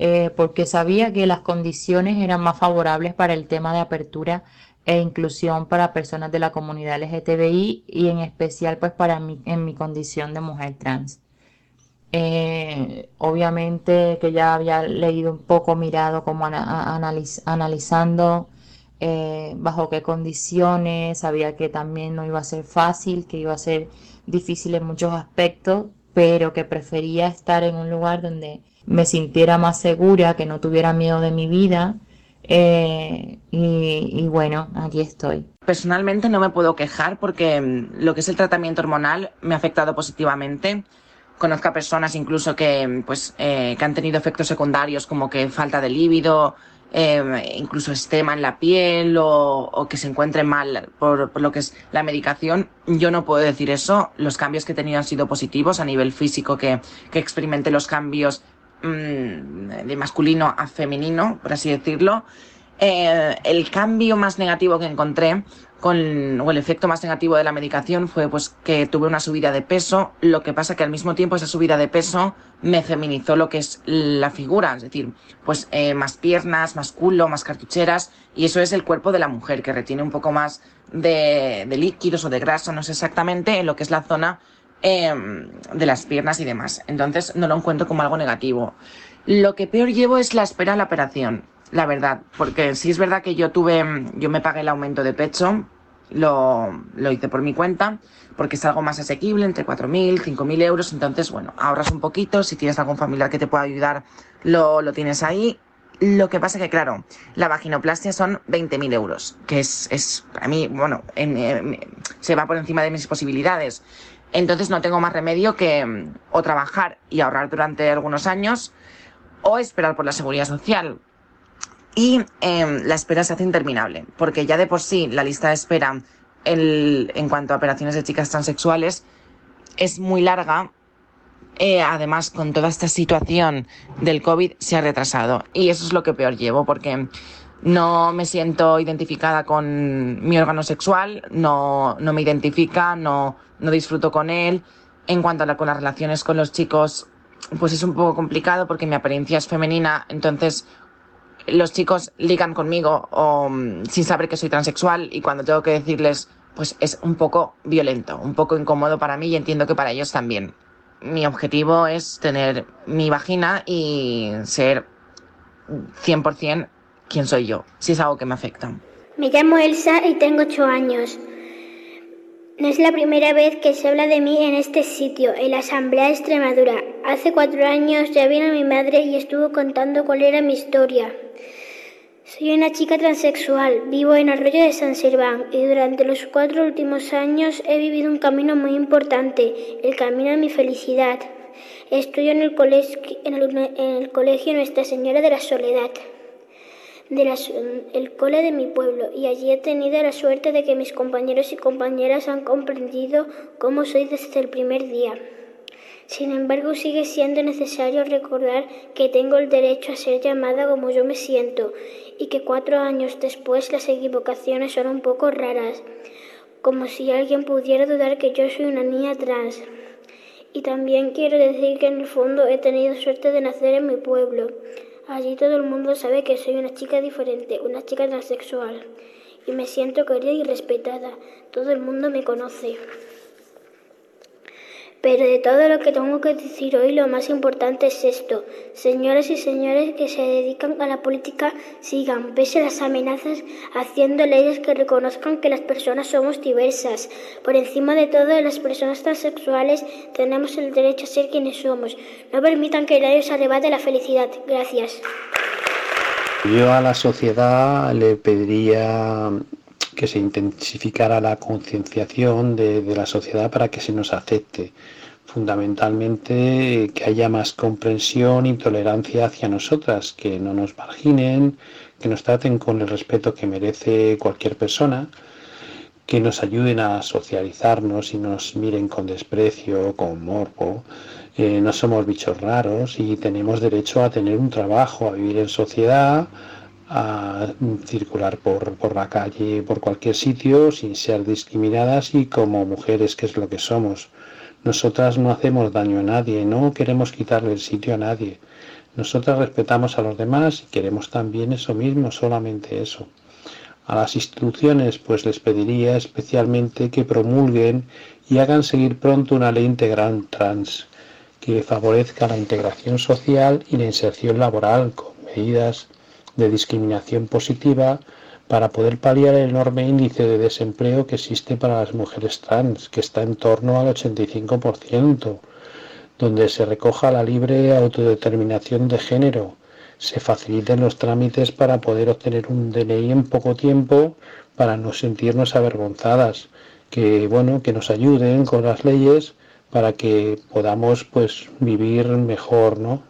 Eh, porque sabía que las condiciones eran más favorables para el tema de apertura e inclusión para personas de la comunidad LGTBI y en especial pues para mí en mi condición de mujer trans. Eh, obviamente que ya había leído un poco, mirado como analizando eh, bajo qué condiciones, sabía que también no iba a ser fácil, que iba a ser difícil en muchos aspectos, pero que prefería estar en un lugar donde me sintiera más segura, que no tuviera miedo de mi vida. Eh, y, bueno, aquí estoy. Personalmente no me puedo quejar porque mm, lo que es el tratamiento hormonal me ha afectado positivamente. Conozco a personas incluso que, pues, eh, que han tenido efectos secundarios como que falta de líbido, eh, incluso estema en la piel o, que se encuentren mal por, por, lo que es la medicación. Yo no puedo decir eso. Los cambios que he tenido han sido positivos a nivel físico, que, que experimente los cambios Mm, de masculino a femenino, por así decirlo. Eh, el cambio más negativo que encontré con, o el efecto más negativo de la medicación fue pues que tuve una subida de peso, lo que pasa que al mismo tiempo esa subida de peso me feminizó lo que es la figura, es decir, pues eh, más piernas, más culo, más cartucheras, y eso es el cuerpo de la mujer, que retiene un poco más de, de líquidos o de grasa, no sé exactamente, en lo que es la zona Em, de las piernas y demás. Entonces no lo encuentro como algo negativo. Lo que peor llevo es la espera a la operación, la verdad, porque si es verdad que yo tuve, yo me pagué el aumento de pecho, lo, lo hice por mi cuenta, porque es algo más asequible, entre 4.000, 5.000 euros, entonces, bueno, ahorras un poquito, si tienes algún familiar que te pueda ayudar, lo, lo tienes ahí. Lo que pasa que, claro, la vaginoplastia son 20.000 euros, que es, es, para mí, bueno, se va por encima de mis posibilidades. Entonces no tengo más remedio que mm, o trabajar y ahorrar durante algunos años o esperar por la seguridad social. Y em, la espera se hace interminable, porque ya de por sí la lista de espera en cuanto a operaciones de chicas transexuales es muy larga. Eh, además, con toda esta situación del COVID se ha retrasado. Y eso es lo que peor llevo, porque No me siento identificada con mi órgano sexual, no, no me identifica, no, no disfruto con él. En cuanto a las relaciones con los chicos, pues es un poco complicado porque mi apariencia es femenina, entonces los chicos ligan conmigo mm, sin saber que soy transexual y cuando tengo que decirles, pues es un poco violento, un poco incómodo para mí y entiendo que para ellos también. Mi objetivo es tener mi vagina y ser 100% quien soy yo, si es algo que me afecta. Me llamo Elsa y tengo 8 años. No es la primera vez que se habla de mí en este sitio, en la Asamblea de Extremadura. Hace cuatro años ya vino mi madre y estuvo contando cuál era mi historia. Soy una chica transexual, vivo en Arroyo de San Serván y durante los cuatro últimos años he vivido un camino muy importante, el camino a mi felicidad. Estudio en el, colegio, en el colegio Nuestra Señora de la Soledad del cole de mi pueblo y allí he tenido la suerte de que mis compañeros y compañeras han comprendido cómo soy desde el primer día. Sin embargo, sigue siendo necesario recordar que tengo el derecho a ser llamada como yo me siento y que cuatro años después las equivocaciones son un poco raras, como si alguien pudiera dudar que yo soy una niña trans. Y también quiero decir que en el fondo he tenido suerte de nacer en mi pueblo. Allí todo el mundo sabe que soy una chica diferente, una chica transexual. Y me siento querida y respetada. Todo el mundo me conoce. Pero de todo lo que tengo que decir hoy, lo más importante es esto. Señoras y señores que se dedican a la política, sigan, pese a las amenazas, haciendo leyes que reconozcan que las personas somos diversas. Por encima de todo, las personas transexuales tenemos el derecho a ser quienes somos. No permitan que nadie os arrebate la felicidad. Gracias. Yo a la sociedad le pediría que se intensificara la concienciación de, la sociedad para que se nos acepte. Fundamentalmente que haya más comprensión y tolerancia hacia nosotras, que no nos marginen, que nos traten con el respeto que merece cualquier persona, que nos ayuden a socializarnos y nos miren con desprecio, con morbo. Eh, no somos bichos raros y tenemos derecho a tener un trabajo, a vivir en sociedad, a circular por, por, la calle, por cualquier sitio, sin ser discriminadas y como mujeres, que es lo que somos. Nosotras no hacemos daño a nadie, no queremos quitarle el sitio a nadie. Nosotras respetamos a los demás y queremos también eso mismo, solamente eso. A las instituciones pues les pediría especialmente que promulguen y hagan seguir pronto una ley integral trans que favorezca la integración social y la inserción laboral con medidas de discriminación positiva para poder paliar el enorme índice de desempleo que existe para las mujeres trans, que está en torno al 85%, donde se recoja la libre autodeterminación de género, se faciliten los trámites para poder obtener un DNI en poco tiempo para no sentirnos avergonzadas, que bueno, que nos ayuden con las leyes para que podamos pues vivir mejor, ¿no?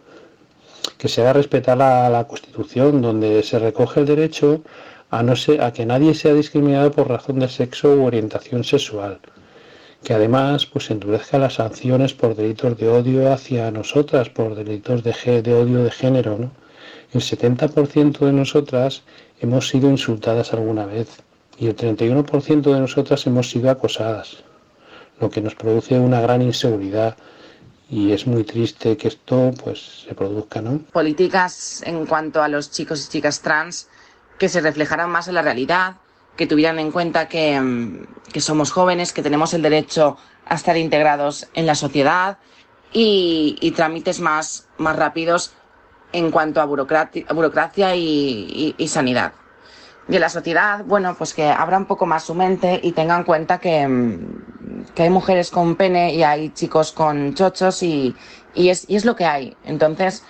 Que se haga respetar la, Constitución, donde se recoge el derecho a, no ser, a que nadie sea discriminado por razón de sexo u orientación sexual, que además pues endurezca las sanciones por delitos de odio hacia nosotras, por delitos de, de odio de género. ¿no? El 70% de nosotras hemos sido insultadas alguna vez y el 31% de nosotras hemos sido acosadas, lo que nos produce una gran inseguridad y es muy triste que esto pues se produzca, ¿no? Políticas en cuanto a los chicos y chicas trans que se reflejaran más en la realidad, que tuvieran en cuenta que, mm, que somos jóvenes, que tenemos el derecho a estar integrados en la sociedad y, y trámites más, más rápidos en cuanto a burocracia, burocracia y, y, y sanidad de la sociedad, bueno, pues que abra un poco más su mente y tengan en cuenta que, mm, que hay mujeres con pene y hay chicos con chochos y, y, es, y es lo que hay. Entonces,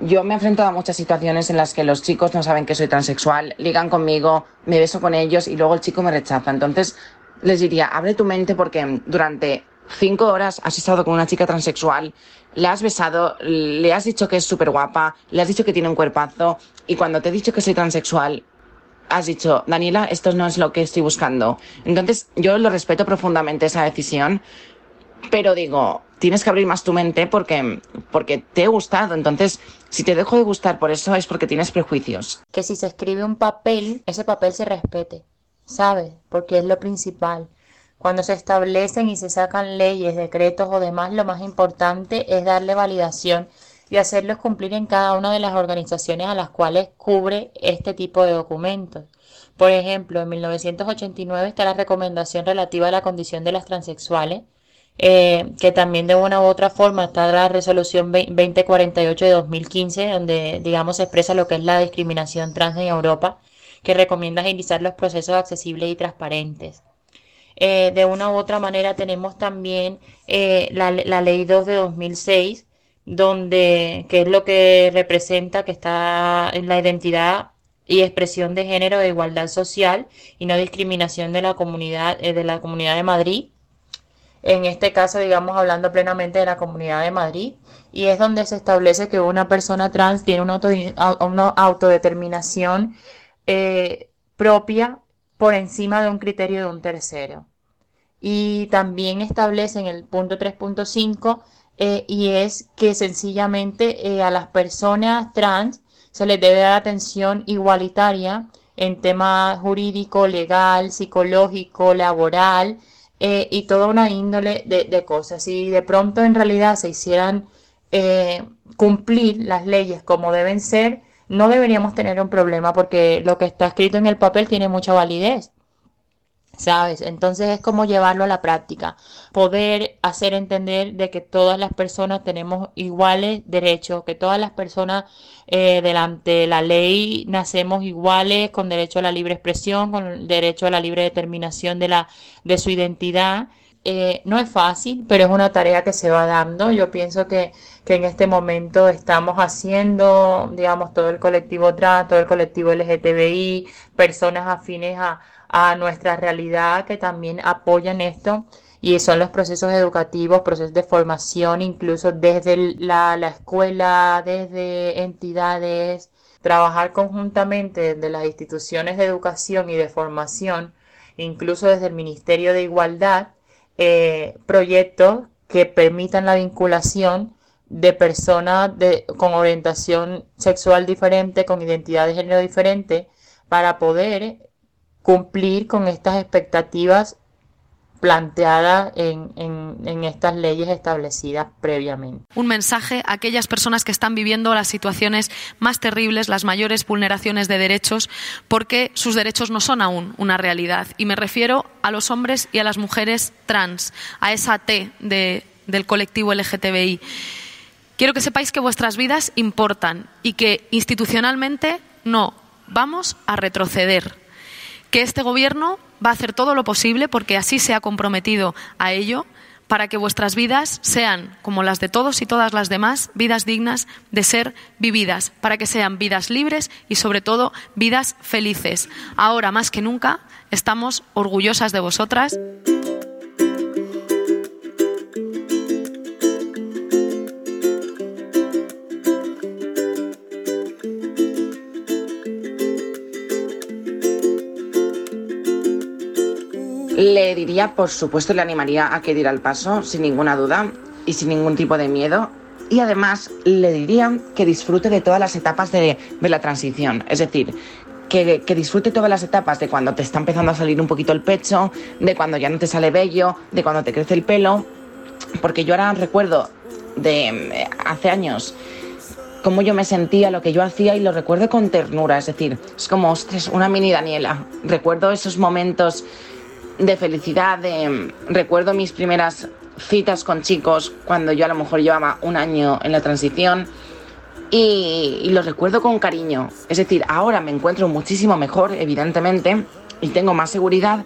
yo me he enfrentado a muchas situaciones en las que los chicos no saben que soy transexual, ligan conmigo, me beso con ellos y luego el chico me rechaza. Entonces, les diría, abre tu mente porque durante cinco horas has estado con una chica transexual, le has besado, le has dicho que es súper guapa, le has dicho que tiene un cuerpazo y cuando te he dicho que soy transexual, has dicho, Daniela, esto no es lo que estoy buscando. Entonces, yo lo respeto profundamente esa decisión, pero digo, tienes que abrir más tu mente porque, porque te he gustado. Entonces, si te dejo de gustar por eso es porque tienes prejuicios. Que si se escribe un papel, ese papel se respete, ¿sabes? Porque es lo principal. Cuando se establecen y se sacan leyes, decretos o demás, lo más importante es darle validación y hacerlos cumplir en cada una de las organizaciones a las cuales cubre este tipo de documentos. Por ejemplo, en 1989 está la recomendación relativa a la condición de las transexuales, eh, que también de una u otra forma está la resolución 2048 de 2015, donde, digamos, expresa lo que es la discriminación trans en Europa, que recomienda agilizar los procesos accesibles y transparentes. Eh, de una u otra manera tenemos también eh, la, la, ley 2 de 2006, donde, que es lo que representa que está en la identidad y expresión de género e igualdad social y no discriminación de la comunidad, eh, de la comunidad de Madrid. En este caso, digamos, hablando plenamente de la comunidad de Madrid, y es donde se establece que una persona trans tiene una, autodeterminación eh, propia por encima de un criterio de un tercero. Y también establece en el punto 3.5 eh, y es que sencillamente a las personas trans se les debe dar atención igualitaria en temas jurídico, legal, psicológico, laboral eh, y toda una índole de, cosas. Si de pronto en realidad se hicieran eh, cumplir las leyes como deben ser, no deberíamos tener un problema porque lo que está escrito en el papel tiene mucha validez. ¿Sabes? Entonces es como llevarlo a la práctica, poder hacer entender de que todas las personas tenemos iguales derechos, que todas las personas eh, delante de la ley nacemos iguales, con derecho a la libre expresión, con derecho a la libre determinación de, la, de su identidad. Eh, no es fácil, pero es una tarea que se va dando. Yo pienso que, que en este momento estamos haciendo, digamos, todo el colectivo trans, todo el colectivo LGTBI, personas afines a, a nuestra realidad que también apoyan esto y son los procesos educativos, procesos de formación, incluso desde la, la escuela, desde entidades, trabajar conjuntamente desde las instituciones de educación y de formación, incluso desde el Ministerio de Igualdad, eh, proyectos que permitan la vinculación de personas de, con orientación sexual diferente, con identidad de género diferente, para poder cumplir con estas expectativas planteadas en, en, estas leyes establecidas previamente. Un mensaje a aquellas personas que están viviendo las situaciones más terribles, las mayores vulneraciones de derechos, porque sus derechos no son aún una realidad. Y me refiero a los hombres y a las mujeres trans, a esa T de, del colectivo LGTBI. Quiero que sepáis que vuestras vidas importan y que institucionalmente no vamos a retroceder que este Gobierno va a hacer todo lo posible, porque así se ha comprometido a ello, para que vuestras vidas sean, como las de todos y todas las demás, vidas dignas de ser vividas, para que sean vidas libres y, sobre todo, vidas felices. Ahora, más que nunca, estamos orgullosas de vosotras. Le diría, por supuesto, le animaría a que diera el paso, sin ninguna duda y sin ningún tipo de miedo. Y además le diría que disfrute de todas las etapas de, la transición. Es decir, que, que, disfrute todas las etapas de cuando te está empezando a salir un poquito el pecho, de cuando ya no te sale vello, de cuando te crece el pelo. Porque yo ahora recuerdo de eh, hace años cómo yo me sentía, lo que yo hacía y lo recuerdo con ternura. Es decir, es como, ostras, una mini Daniela. Recuerdo esos momentos de felicidad, de recuerdo mis primeras citas con chicos cuando yo a lo mejor llevaba un año en la transición y, y, lo recuerdo con cariño. Es decir, ahora me encuentro muchísimo mejor, evidentemente, y tengo más seguridad,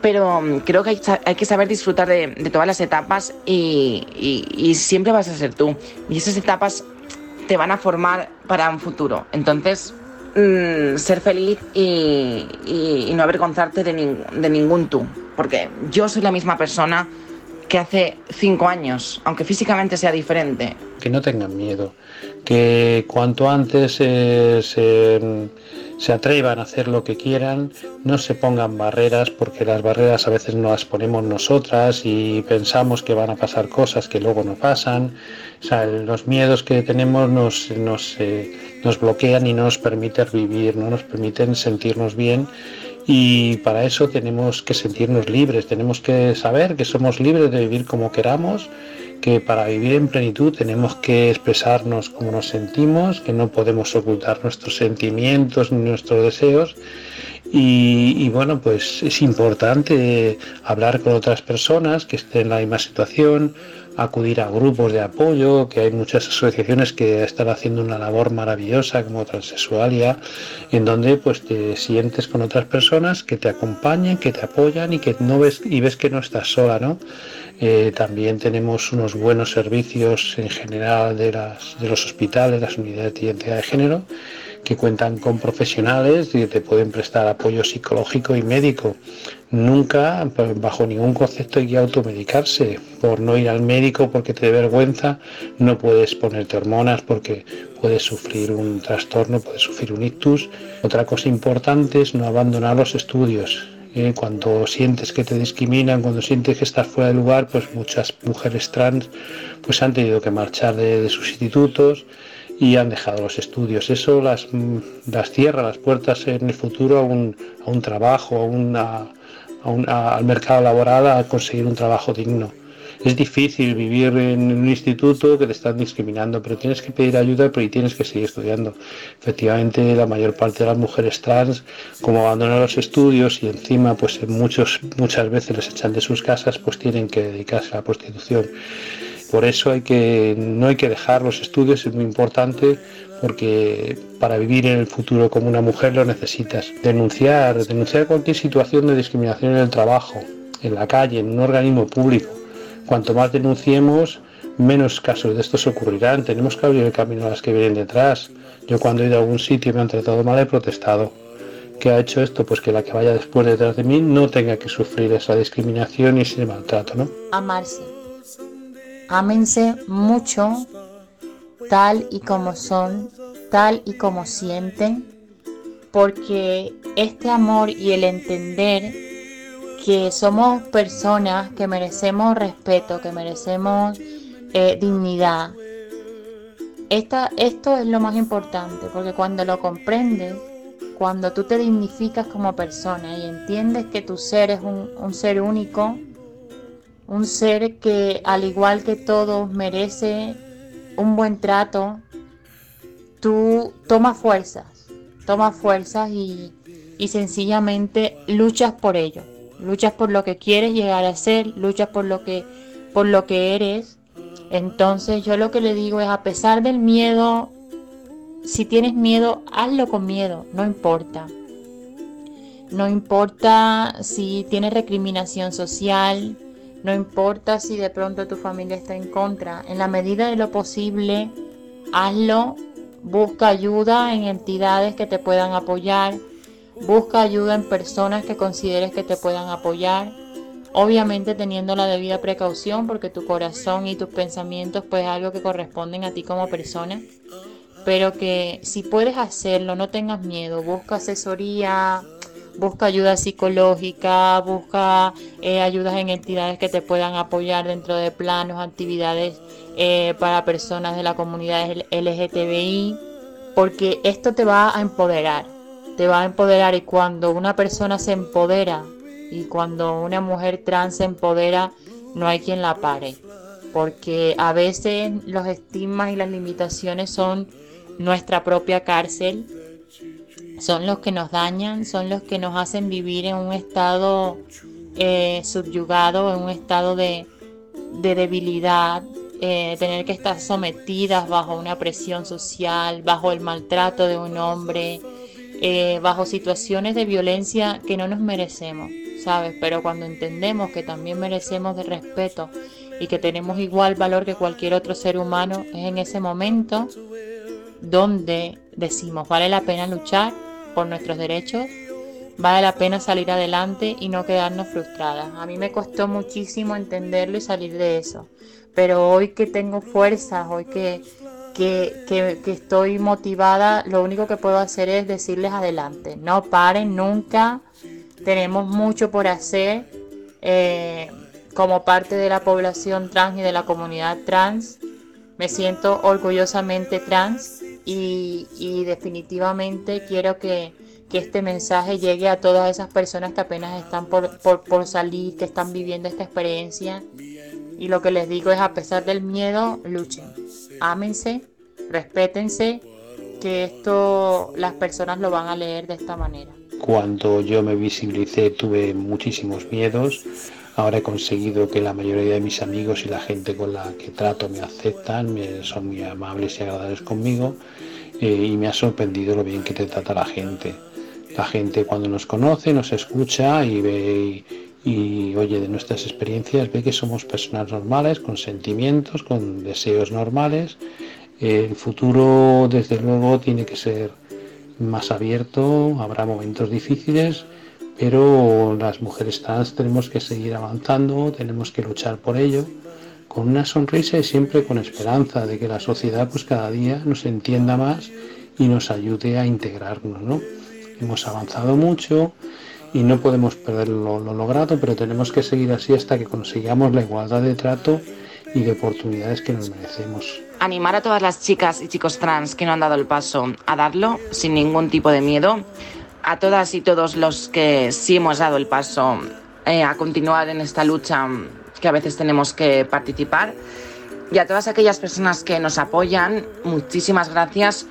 pero creo que hay, que saber disfrutar de, todas las etapas y, y, siempre vas a ser tú. Y esas etapas te van a formar para un futuro. Entonces, Mm, ser feliz y, no avergonzarte de, de ningún tú. Porque yo soy la misma persona que hace cinco años, aunque físicamente sea diferente. Que no tengan miedo, que cuanto antes se, se atrevan a hacer lo que quieran, no se pongan barreras, porque las barreras a veces no las ponemos nosotras y pensamos que van a pasar cosas que luego no pasan. O sea, los miedos que tenemos nos, nos, eh, nos bloquean y no nos permiten vivir, no nos permiten sentirnos bien y para eso tenemos que sentirnos libres, tenemos que saber que somos libres de vivir como queramos, que para vivir en plenitud tenemos que expresarnos como nos sentimos, que no podemos ocultar nuestros sentimientos ni nuestros deseos. Y, bueno, pues es importante hablar con otras personas que estén en la misma situación, acudir a grupos de apoyo, que hay muchas asociaciones que están haciendo una labor maravillosa como Transexualia, en donde pues te sientes con otras personas que te acompañan, que te apoyan y que no ves y ves que no estás sola, ¿no? Eh, también tenemos unos buenos servicios en general de, de los hospitales, las unidades de identidad de género, que cuentan con profesionales y te pueden prestar apoyo psicológico y médico. Nunca, bajo ningún concepto, hay que automedicarse. Por no ir al médico porque te dé vergüenza, no puedes ponerte hormonas porque puedes sufrir un trastorno, puedes sufrir un ictus. Otra cosa importante es no abandonar los estudios. Eh, cuando sientes que te discriminan, cuando sientes que estás fuera de lugar, pues muchas mujeres trans pues han tenido que marchar de sus institutos y han dejado los estudios. Eso las, las cierra las puertas en el futuro a un, a un trabajo, a una, a al mercado laboral, a conseguir un trabajo digno. Es difícil vivir en un instituto que te están discriminando, pero tienes que pedir ayuda y tienes que seguir estudiando. Efectivamente, la mayor parte de las mujeres trans, como abandonan los estudios y encima, pues muchos, muchas veces les echan de sus casas, pues tienen que dedicarse a la prostitución. Por eso hay que, no hay que dejar los estudios, es muy importante porque para vivir en el futuro como una mujer lo necesitas. Denunciar, denunciar cualquier situación de discriminación en el trabajo, en la calle, en un organismo público. Cuanto más denunciemos, menos casos de estos ocurrirán. Tenemos que abrir el camino a las que vienen detrás. Yo cuando he ido a algún sitio y me han tratado mal he protestado. ¿Qué ha hecho esto? Pues que la que vaya después detrás de mí no tenga que sufrir esa discriminación y ese maltrato, ¿no? Amarse Ámense mucho tal y como son, tal y como sienten, porque este amor y el entender que somos personas que merecemos respeto, que merecemos eh, dignidad, esta, esto es lo más importante, porque cuando lo comprendes, cuando tú te dignificas como persona y entiendes que tu ser es un, un ser único, un ser que al igual que todos merece un buen trato, tú tomas fuerzas, tomas fuerzas y, sencillamente luchas por ello, luchas por lo que quieres llegar a ser, luchas por lo que, por lo que eres. Entonces yo lo que le digo es, a pesar del miedo, si tienes miedo, hazlo con miedo, no importa. No importa si tienes recriminación social, no importa si de pronto tu familia está en contra, en la medida de lo posible, hazlo, busca ayuda en entidades que te puedan apoyar, busca ayuda en personas que consideres que te puedan apoyar, obviamente teniendo la debida precaución porque tu corazón y tus pensamientos pues es algo que corresponden a ti como persona, pero que si puedes hacerlo, no tengas miedo, busca asesoría, busca ayuda psicológica, busca eh, ayudas en entidades que te puedan apoyar dentro de planos, actividades eh, para personas de la comunidad LGTBI, porque esto te va a empoderar, te va a empoderar y cuando una persona se empodera y cuando una mujer trans se empodera, no hay quien la pare, porque a veces los estigmas y las limitaciones son nuestra propia cárcel son los que nos dañan, son los que nos hacen vivir en un estado eh, subyugado, en un estado de, debilidad, eh, tener que estar sometidas bajo una presión social, bajo el maltrato de un hombre, eh, bajo situaciones de violencia que no nos merecemos, ¿sabes? Pero cuando entendemos que también merecemos de respeto y que tenemos igual valor que cualquier otro ser humano, es en ese momento donde decimos, vale la pena luchar por nuestros derechos, vale la pena salir adelante y no quedarnos frustradas. A mí me costó muchísimo entenderlo y salir de eso, pero hoy que tengo fuerzas, hoy que, que, que, estoy motivada, lo único que puedo hacer es decirles adelante, no paren nunca, tenemos mucho por hacer eh, como parte de la población trans y de la comunidad trans. Me siento orgullosamente trans y, definitivamente quiero que, este mensaje llegue a todas esas personas que apenas están por, por salir, que están viviendo esta experiencia. Y lo que les digo es, a pesar del miedo, luchen ámense, respétense, que esto las personas lo van a leer de esta manera. Cuando yo me visibilicé tuve muchísimos miedos. Ahora he conseguido que la mayoría de mis amigos y la gente con la que trato me aceptan, son muy amables y agradables conmigo eh, y me ha sorprendido lo bien que te trata la gente. La gente cuando nos conoce, nos escucha y ve y oye de nuestras experiencias, ve que somos personas normales, con sentimientos, con deseos normales. El futuro, desde luego, tiene que ser más abierto, habrá momentos difíciles, pero las mujeres trans tenemos que seguir avanzando, tenemos que luchar por ello, con una sonrisa y siempre con esperanza de que la sociedad pues cada día nos entienda más y nos ayude a integrarnos, ¿no? Hemos avanzado mucho, y no podemos perder lo, logrado, pero tenemos que seguir así hasta que consigamos la igualdad de trato y de oportunidades que nos merecemos. Animar a todas las chicas y chicos trans que no han dado el paso a darlo sin ningún tipo de miedo, a todas y todos los que sí hemos dado el paso eh, a continuar en esta lucha que a veces tenemos que participar y a todas aquellas personas que nos apoyan, muchísimas gracias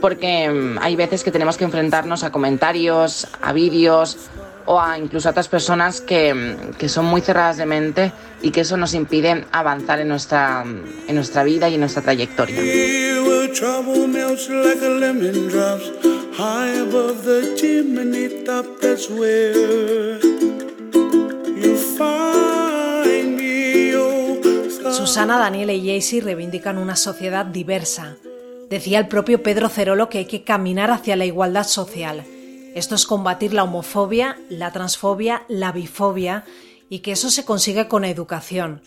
porque mm, hay veces que tenemos que enfrentarnos a comentarios, a vídeos o a incluso a otras personas que, que, son muy cerradas de mente y que eso nos impide avanzar en nuestra, en nuestra vida y en nuestra trayectoria. Susana, Daniela y Jaycee reivindican una sociedad diversa. Decía el propio Pedro Cerolo que hay que caminar hacia la igualdad social esto es combatir la homofobia, la transfobia, la bifobia y que eso se consigue con educación.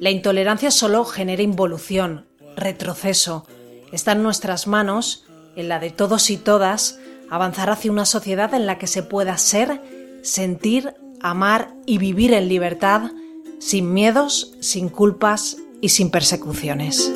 La intolerancia solo genera involución, retroceso. Está en nuestras manos, en la de todos y todas, avanzar hacia una sociedad en la que se pueda ser, sentir, amar y vivir en libertad, sin miedos, sin culpas y sin persecuciones.